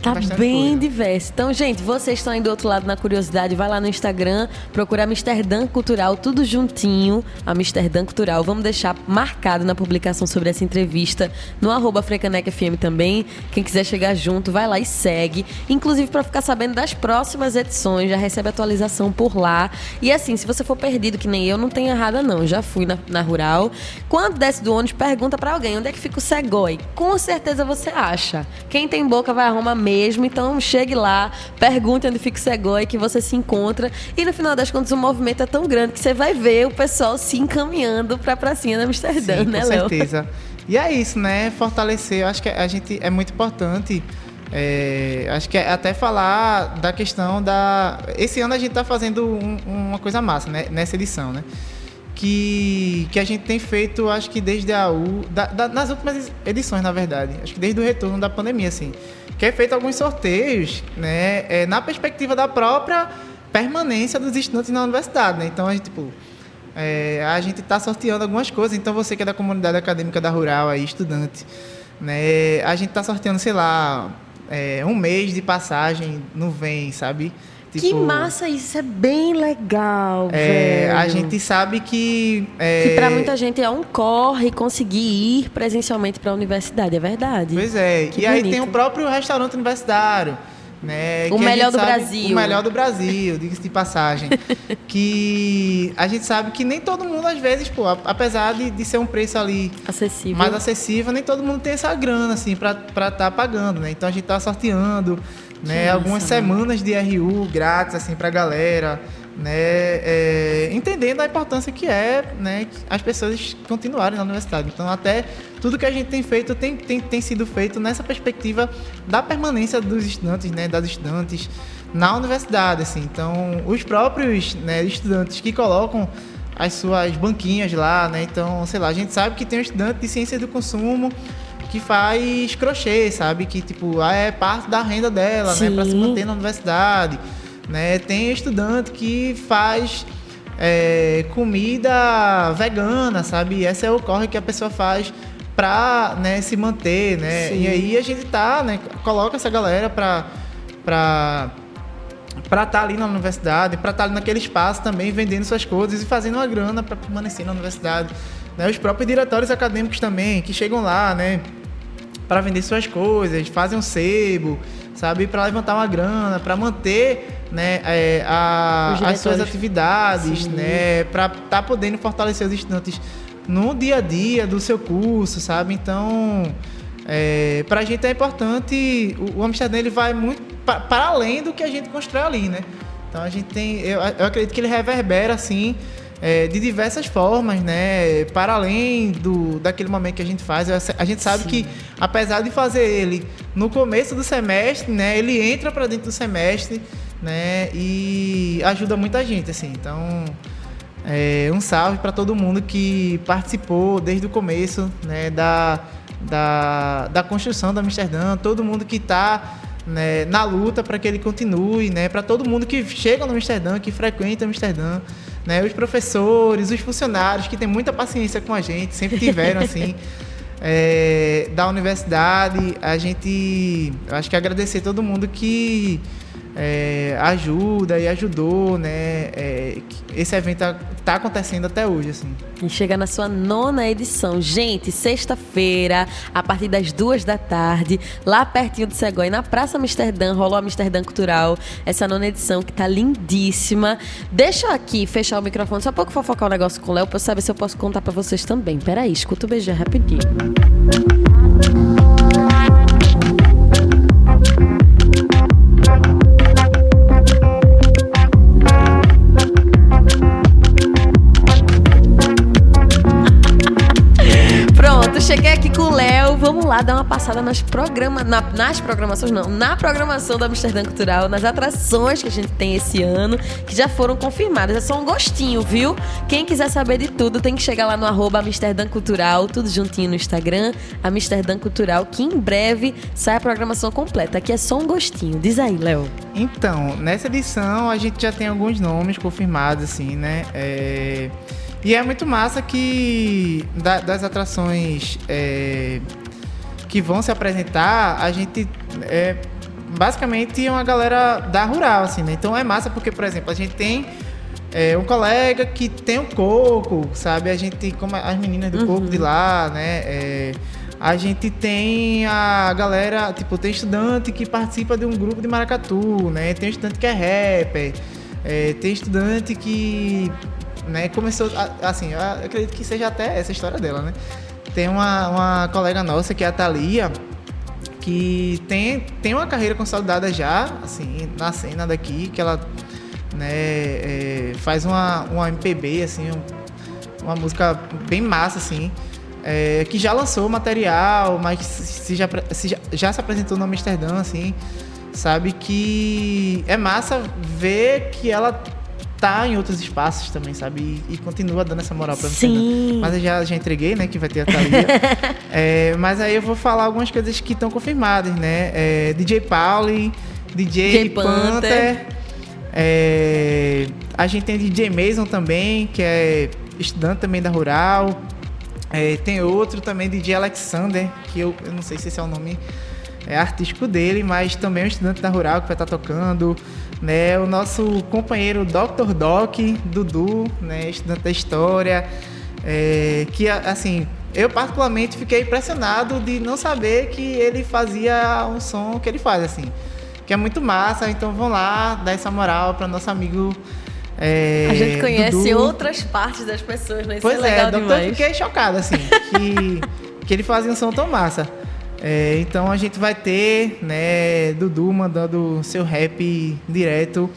Tá bem coisa. diverso. Então, gente, vocês estão aí do outro lado na curiosidade, vai lá no Instagram, procura Amsterdã Cultural, tudo juntinho, Amsterdã Cultural. Vamos deixar marcado na publicação sobre essa entrevista no arroba Frecanec FM também. Quem quiser chegar junto, vai lá e segue. Inclusive, para ficar sabendo das próximas edições, já recebe atualização por lá. E assim, se você for perdido, que nem eu, não tem errada não. Já fui na, na Rural. Quando desce do ônibus, pergunta para alguém onde é que fica o Segói. Com certeza você acha. Quem tem boca vai arrumar mesmo. Então chegue lá, pergunte onde fica o Segói, que você se encontra. E no final das contas, o movimento é tão grande que você vai ver o pessoal se encaminhando para a pracinha da Amsterdã, Sim, né, Com certeza. E é isso, né? Fortalecer. Eu acho que a gente é muito importante. É, acho que é até falar da questão da. Esse ano a gente está fazendo um, uma coisa massa, né? Nessa edição, né? Que, que a gente tem feito, acho que desde a U. Da, da, nas últimas edições, na verdade. Acho que desde o retorno da pandemia, assim que é feito alguns sorteios, né, é, na perspectiva da própria permanência dos estudantes na universidade, né? Então a gente, tipo, é, a gente está sorteando algumas coisas. Então você que é da comunidade acadêmica da Rural, aí, estudante, né? A gente tá sorteando, sei lá, é, um mês de passagem no Vem, sabe? Tipo, que massa isso, é bem legal, é, velho. A gente sabe que... É... Que para muita gente é um corre conseguir ir presencialmente para a universidade, é verdade. Pois é, que e bonito. aí tem o próprio restaurante universitário, né, o melhor do Brasil. O melhor do Brasil, diga-se de passagem. que a gente sabe que nem todo mundo, às vezes, pô, apesar de, de ser um preço ali acessível. mais acessível, nem todo mundo tem essa grana, assim, para estar tá pagando, né? Então a gente tá sorteando né? Algumas semanas de RU grátis assim para a galera, né? É, entendendo a importância que é, né? As pessoas continuarem na universidade. Então até tudo que a gente tem feito tem, tem, tem sido feito nessa perspectiva da permanência dos estudantes, né? Das estudantes na universidade, assim. Então os próprios né, estudantes que colocam as suas banquinhas lá, né? Então, sei lá, a gente sabe que tem um estudante de ciência do consumo que faz crochê, sabe? Que, tipo, é parte da renda dela, Sim. né? Para se manter na universidade. Né? Tem estudante que faz é, comida vegana, sabe? Esse é o corre que a pessoa faz para né, se manter, né? Sim. E aí a gente tá, né? Coloca essa galera para para para estar tá ali na universidade, para estar tá ali naquele espaço também vendendo suas coisas e fazendo uma grana para permanecer na universidade. Né? Os próprios diretórios acadêmicos também, que chegam lá, né? Para vender suas coisas, fazem um sebo, sabe, para levantar uma grana, para manter, né, é, a, as suas atividades, Sim. né, para estar tá podendo fortalecer os estudantes no dia a dia do seu curso, sabe? Então, é, para a gente é importante, o, o Amsterdã ele vai muito para além do que a gente constrói ali, né? Então a gente tem, eu, eu acredito que ele reverbera assim é, de diversas formas, né? Para além do, daquele momento que a gente faz, a gente sabe Sim. que apesar de fazer ele no começo do semestre, né? Ele entra para dentro do semestre, né? E ajuda muita gente, assim. Então, é, um salve para todo mundo que participou desde o começo, né? Da, da, da construção da Amsterdã, todo mundo que está né, na luta para que ele continue, né? Para todo mundo que chega no Amsterdã, que frequenta Amsterdã né? Os professores, os funcionários que têm muita paciência com a gente, sempre tiveram assim. é, da universidade, a gente, acho que agradecer todo mundo que é, ajuda e ajudou, né? É, esse evento está tá acontecendo até hoje, assim. E chega na sua nona edição. Gente, sexta-feira, a partir das duas da tarde, lá pertinho do Segói, na Praça Amsterdã, rolou Amsterdã Cultural, essa nona edição que tá lindíssima. Deixa eu aqui fechar o microfone só um pouco fofocar o um negócio com o Léo pra eu saber se eu posso contar para vocês também. Peraí, escuta o beijo rapidinho. cheguei Vamos lá dar uma passada nas, programa, na, nas programações, não, na programação do Amsterdã Cultural, nas atrações que a gente tem esse ano, que já foram confirmadas. É só um gostinho, viu? Quem quiser saber de tudo, tem que chegar lá no arroba Amsterdã Cultural, tudo juntinho no Instagram, Amsterdã Cultural, que em breve sai a programação completa. Aqui é só um gostinho. Diz aí, Léo. Então, nessa edição a gente já tem alguns nomes confirmados, assim, né? É... E é muito massa que da, das atrações é, que vão se apresentar, a gente é basicamente uma galera da rural, assim, né? Então é massa porque, por exemplo, a gente tem é, um colega que tem um coco, sabe? A gente, como as meninas do uhum. coco de lá, né? É, a gente tem a galera, tipo, tem estudante que participa de um grupo de maracatu, né? Tem estudante que é rapper, é, tem estudante que né? Começou, assim, eu acredito que seja até essa história dela, né? Tem uma, uma colega nossa, que é a Thalia, que tem, tem uma carreira consolidada já, assim, na cena daqui, que ela né, é, faz uma, uma MPB, assim, um, uma música bem massa, assim, é, que já lançou material, mas se já, se já, já se apresentou no Amsterdã, assim, sabe? Que é massa ver que ela tá em outros espaços também, sabe? E, e continua dando essa moral pra Sim. Mas eu já, já entreguei, né? Que vai ter a Thalia. é, mas aí eu vou falar algumas coisas que estão confirmadas, né? É, DJ Pauli, DJ, DJ Panther. Panther é, a gente tem DJ Mason também, que é estudante também da Rural. É, tem outro também, DJ Alexander, que eu, eu não sei se esse é o nome é, artístico dele, mas também é um estudante da Rural que vai estar tá tocando. Né? O nosso companheiro Dr. Doc, Dudu, né? estudante da História, é, que, assim, eu particularmente fiquei impressionado de não saber que ele fazia um som que ele faz, assim. Que é muito massa, então vão lá dar essa moral para nosso amigo é, a gente conhece Dudu. outras partes das pessoas, né? Isso pois é, legal é, demais. eu fiquei chocado, assim, que, que ele fazia um som tão massa. É, então a gente vai ter, né, Dudu mandando seu rap direto.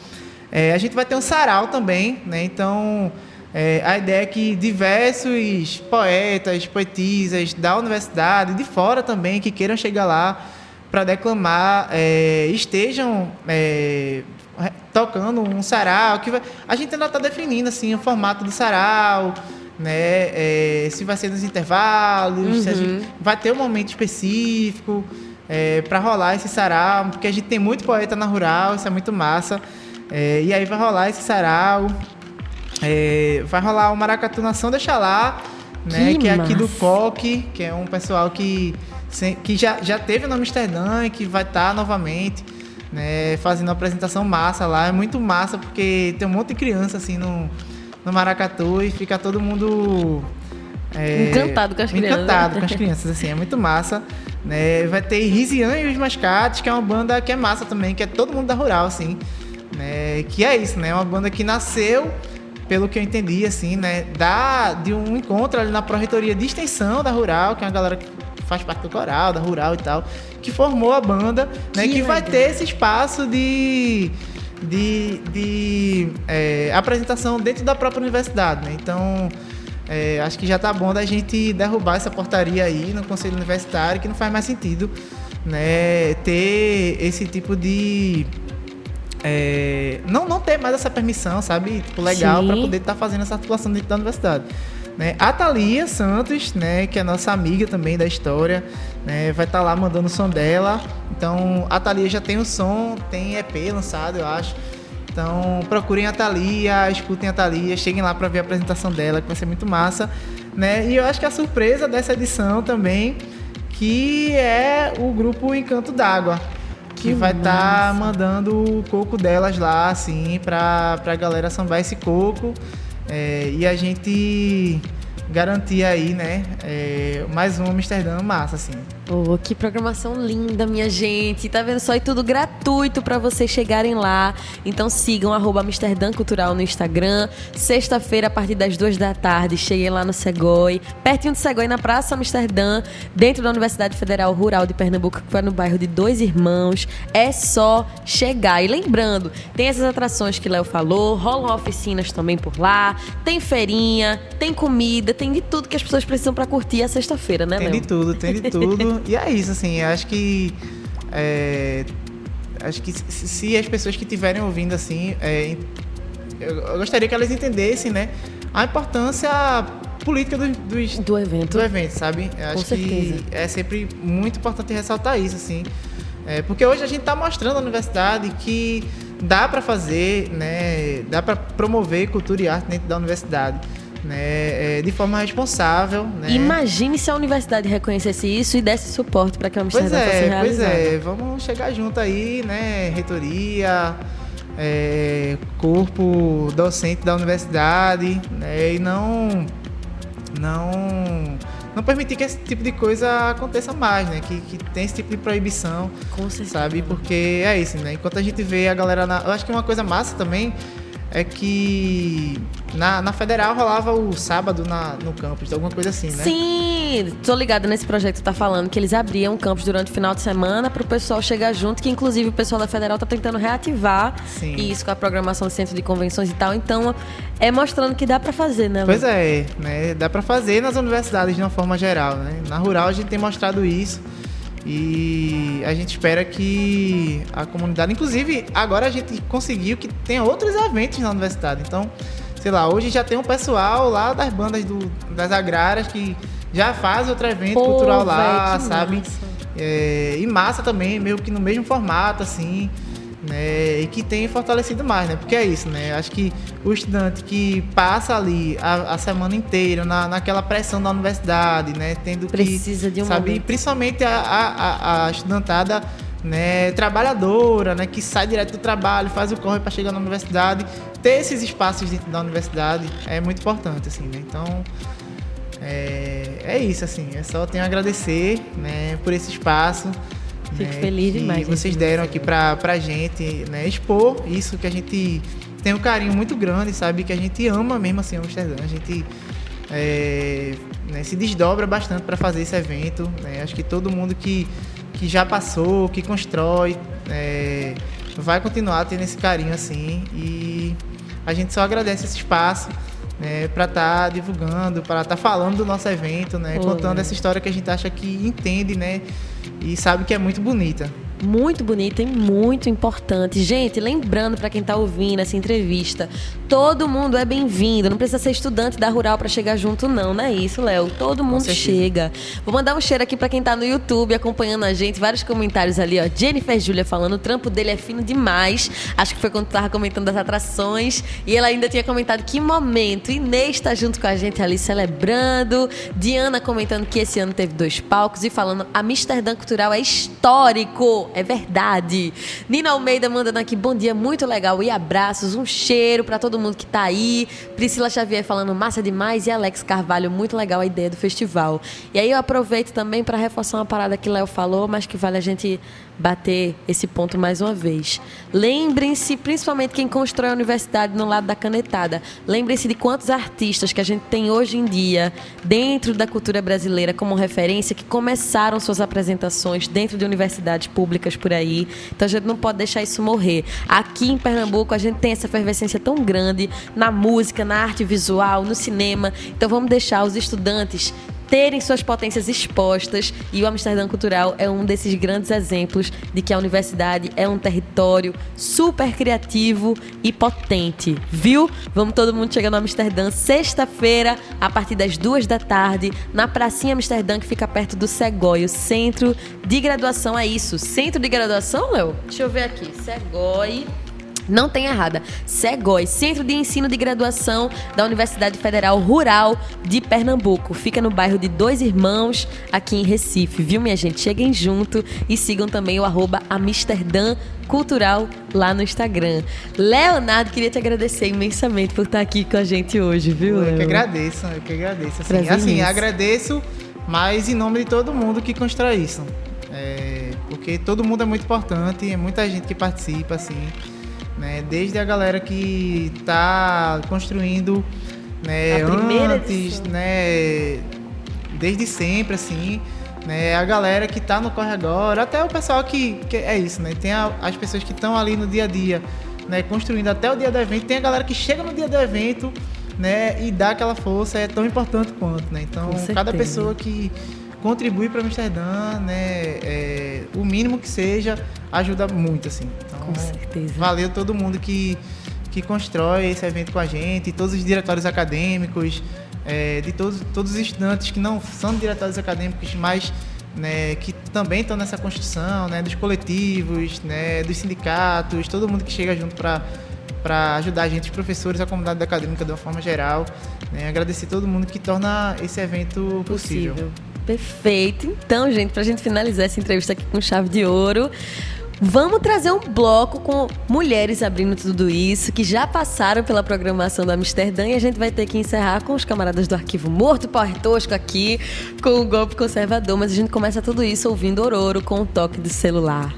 É, a gente vai ter um sarau também, né? Então é, a ideia é que diversos poetas, poetisas da universidade, de fora também, que queiram chegar lá para declamar, é, estejam é, tocando um sarau, que vai... a gente ainda está definindo assim o formato do sarau, né? É, se vai ser nos intervalos, uhum. se a gente uhum. vai ter um momento específico é, para rolar esse sarau, porque a gente tem muito poeta na rural, isso é muito massa. É, e aí vai rolar esse sarau, é, vai rolar o Maracatu Nação Deixa Lá, né? Que, que é aqui do Coque, que é um pessoal que, que já, já teve no Amsterdã e que vai estar tá novamente né, fazendo uma apresentação massa lá. É muito massa porque tem um monte de criança assim no, no Maracatu e fica todo mundo é, encantado com as crianças. Encantado com as crianças, assim, é muito massa. Né? Vai ter Rizian e os Mascates, que é uma banda que é massa também, que é todo mundo da Rural, assim. Né? Que é isso, né? É uma banda que nasceu, pelo que eu entendi, assim, né? Da, de um encontro ali na Pró-Reitoria de Extensão da Rural, que é uma galera que faz parte do coral, da Rural e tal, que formou a banda, né? Que, que vai ter esse espaço de, de, de é, apresentação dentro da própria universidade, né? Então, é, acho que já tá bom da gente derrubar essa portaria aí no Conselho Universitário, que não faz mais sentido, né? Ter esse tipo de é, não, não ter mais essa permissão, sabe? Tipo, legal para poder estar tá fazendo essa atuação dentro da universidade. Né? A Thalia Santos, né, que é nossa amiga também da história, né, vai estar tá lá mandando o som dela. Então, a Thalia já tem o som, tem EP lançado, eu acho. Então, procurem a Thalia, escutem a Thalia, cheguem lá para ver a apresentação dela, que vai ser muito massa. Né? E eu acho que a surpresa dessa edição também, que é o grupo Encanto d'Água, que, vai estar tá mandando o coco delas lá, assim, para a galera sambar esse coco. É, e a gente garantir aí, né, é, mais um Amsterdã massa, assim. Oh, que programação linda, minha gente. Tá vendo só? E tudo gratuito para vocês chegarem lá. Então sigam Amsterdã Cultural no Instagram. Sexta-feira, a partir das duas da tarde, cheguem lá no Segoi. Pertinho do Segoi, na Praça Amsterdã, dentro da Universidade Federal Rural de Pernambuco, que foi no bairro de Dois Irmãos. É só chegar. E lembrando, tem essas atrações que Léo falou, rolam oficinas também por lá, tem feirinha, tem comida, tem de tudo que as pessoas precisam para curtir a sexta-feira, né, Léo? Tem de tudo, tem de tudo. e é isso, assim, acho que. É, acho que se, se, as pessoas que estiverem ouvindo, assim, é, eu, eu, gostaria que elas entendessem, né, a importância política do, do, do evento. Do evento, sabe? Eu acho Com certeza. que é sempre muito importante ressaltar isso, assim. É, porque hoje a gente está mostrando à universidade que dá para fazer, né, dá para promover cultura e arte dentro da universidade né, é, de forma responsável. Né? Imagine se a universidade reconhecesse isso e desse suporte para que a Amsterdã pois é, fosse realizada. Pois é, vamos chegar junto aí, né, reitoria, é, corpo docente da universidade, né, e não, não, não permitir que esse tipo de coisa aconteça mais, né, que, que tem esse tipo de proibição, Com certeza. sabe, porque é isso, né, enquanto a gente vê a galera, na, eu acho que uma coisa massa também é que na, na Federal rolava o sábado na, no campus, alguma coisa assim, né? Sim, tô ligada nesse projeto que tá falando, que eles abriam campus durante o final de semana para o pessoal chegar junto, que inclusive o pessoal da Federal tá tentando reativar Sim. isso com a programação do centro de convenções e tal. Então, é mostrando que dá para fazer, né? Pois é, né? Dá para fazer nas universidades de uma forma geral, né? Na rural a gente tem mostrado isso. E a gente espera que a comunidade, inclusive, agora a gente conseguiu que tenha outros eventos na universidade. Então, sei lá, hoje já tem um pessoal lá das bandas do, das agrárias que já faz outro evento Pô, cultural lá, véio, sabe? Massa. É, e massa também, meio que no mesmo formato, assim. Né, e que tem fortalecido mais, né? Porque é isso, né? Acho que o estudante que passa ali a, a semana inteira na, naquela pressão da universidade, né? Tendo Precisa que, de um sabe, momento. principalmente a, a, a estudantada né, trabalhadora, né, que sai direto do trabalho, faz o corre para chegar na universidade, ter esses espaços dentro da universidade é muito importante, assim, né? Então é, é isso, assim, é só tenho a agradecer, né, por esse espaço. Fico né, feliz que demais, vocês gente, deram aqui pra, pra gente, né, expor isso que a gente tem um carinho muito grande, sabe, que a gente ama mesmo assim Amsterdã, a gente é, né, se desdobra bastante para fazer esse evento, né, acho que todo mundo que, que já passou, que constrói, é, vai continuar tendo esse carinho assim e a gente só agradece esse espaço né, para estar divulgando, para estar falando do nosso evento, né, Pô, contando né? essa história que a gente acha que entende, né, e sabe que é muito bonita. Muito bonita e muito importante. Gente, lembrando para quem tá ouvindo essa entrevista, todo mundo é bem-vindo. Não precisa ser estudante da Rural para chegar junto, não, não é isso, Léo? Todo mundo chega. Vou mandar um cheiro aqui para quem tá no YouTube acompanhando a gente. Vários comentários ali, ó. Jennifer Júlia falando, o trampo dele é fino demais. Acho que foi quando tu tava comentando das atrações. E ela ainda tinha comentado que momento. Inês tá junto com a gente ali celebrando. Diana comentando que esse ano teve dois palcos e falando Amsterdã Cultural é histórico. É verdade. Nina Almeida mandando aqui bom dia, muito legal e abraços, um cheiro pra todo mundo que tá aí. Priscila Xavier falando massa demais e Alex Carvalho, muito legal a ideia do festival. E aí eu aproveito também pra reforçar uma parada que Léo falou, mas que vale a gente bater esse ponto mais uma vez. Lembrem-se, principalmente quem constrói a universidade no lado da canetada, lembrem-se de quantos artistas que a gente tem hoje em dia dentro da cultura brasileira como referência que começaram suas apresentações dentro de universidades públicas por aí. Então a gente não pode deixar isso morrer. Aqui em Pernambuco a gente tem essa efervescência tão grande na música, na arte visual, no cinema. Então vamos deixar os estudantes terem suas potências expostas e o Amsterdã Cultural é um desses grandes exemplos de que a universidade é um território super criativo e potente, viu? Vamos todo mundo chegar no Amsterdã sexta-feira a partir das duas da tarde na pracinha Amsterdã que fica perto do Segói, o centro de graduação é isso, centro de graduação, Léo? Deixa eu ver aqui, Segói. Não tem errada. Segói, Centro de Ensino de Graduação da Universidade Federal Rural de Pernambuco. Fica no bairro de Dois Irmãos, aqui em Recife, viu, minha gente? Cheguem junto e sigam também o arroba Amsterdã Cultural lá no Instagram. Leonardo, queria te agradecer imensamente por estar aqui com a gente hoje, viu? Eu que agradeço, eu que agradeço. Assim, assim agradeço, mas em nome de todo mundo que constrói isso. É, porque todo mundo é muito importante, é muita gente que participa, assim, né? Desde a galera que está construindo né, antes, edição. né? Desde sempre, assim. Né, a galera que está no Corre Agora, até o pessoal que, que é isso, né? Tem a- as pessoas que estão ali no dia a dia, né? Construindo até o dia do evento. Tem a galera que chega no dia do evento, né? E dá aquela força, é tão importante quanto, né? Então, cada pessoa que contribui para Amsterdã, né? é, o mínimo que seja, ajuda muito, assim. Com certeza. valeu todo mundo que, que constrói esse evento com a gente, todos os diretórios acadêmicos, é, de todos, todos os estudantes que não são diretórios acadêmicos, mas né, que também estão nessa construção, né, dos coletivos, né, dos sindicatos, todo mundo que chega junto para para ajudar a gente, os professores, a comunidade acadêmica de uma forma geral. Né, agradecer todo mundo que torna esse evento possível. possível. Perfeito. Então, gente, pra gente finalizar essa entrevista aqui com chave de ouro, vamos trazer um bloco com mulheres abrindo tudo isso, que já passaram pela programação do Amsterdã e a gente vai ter que encerrar com os camaradas do Arquivo Morto, Power Tosco aqui, com o golpe conservador, mas a gente começa tudo isso ouvindo Ororo com o toque do celular.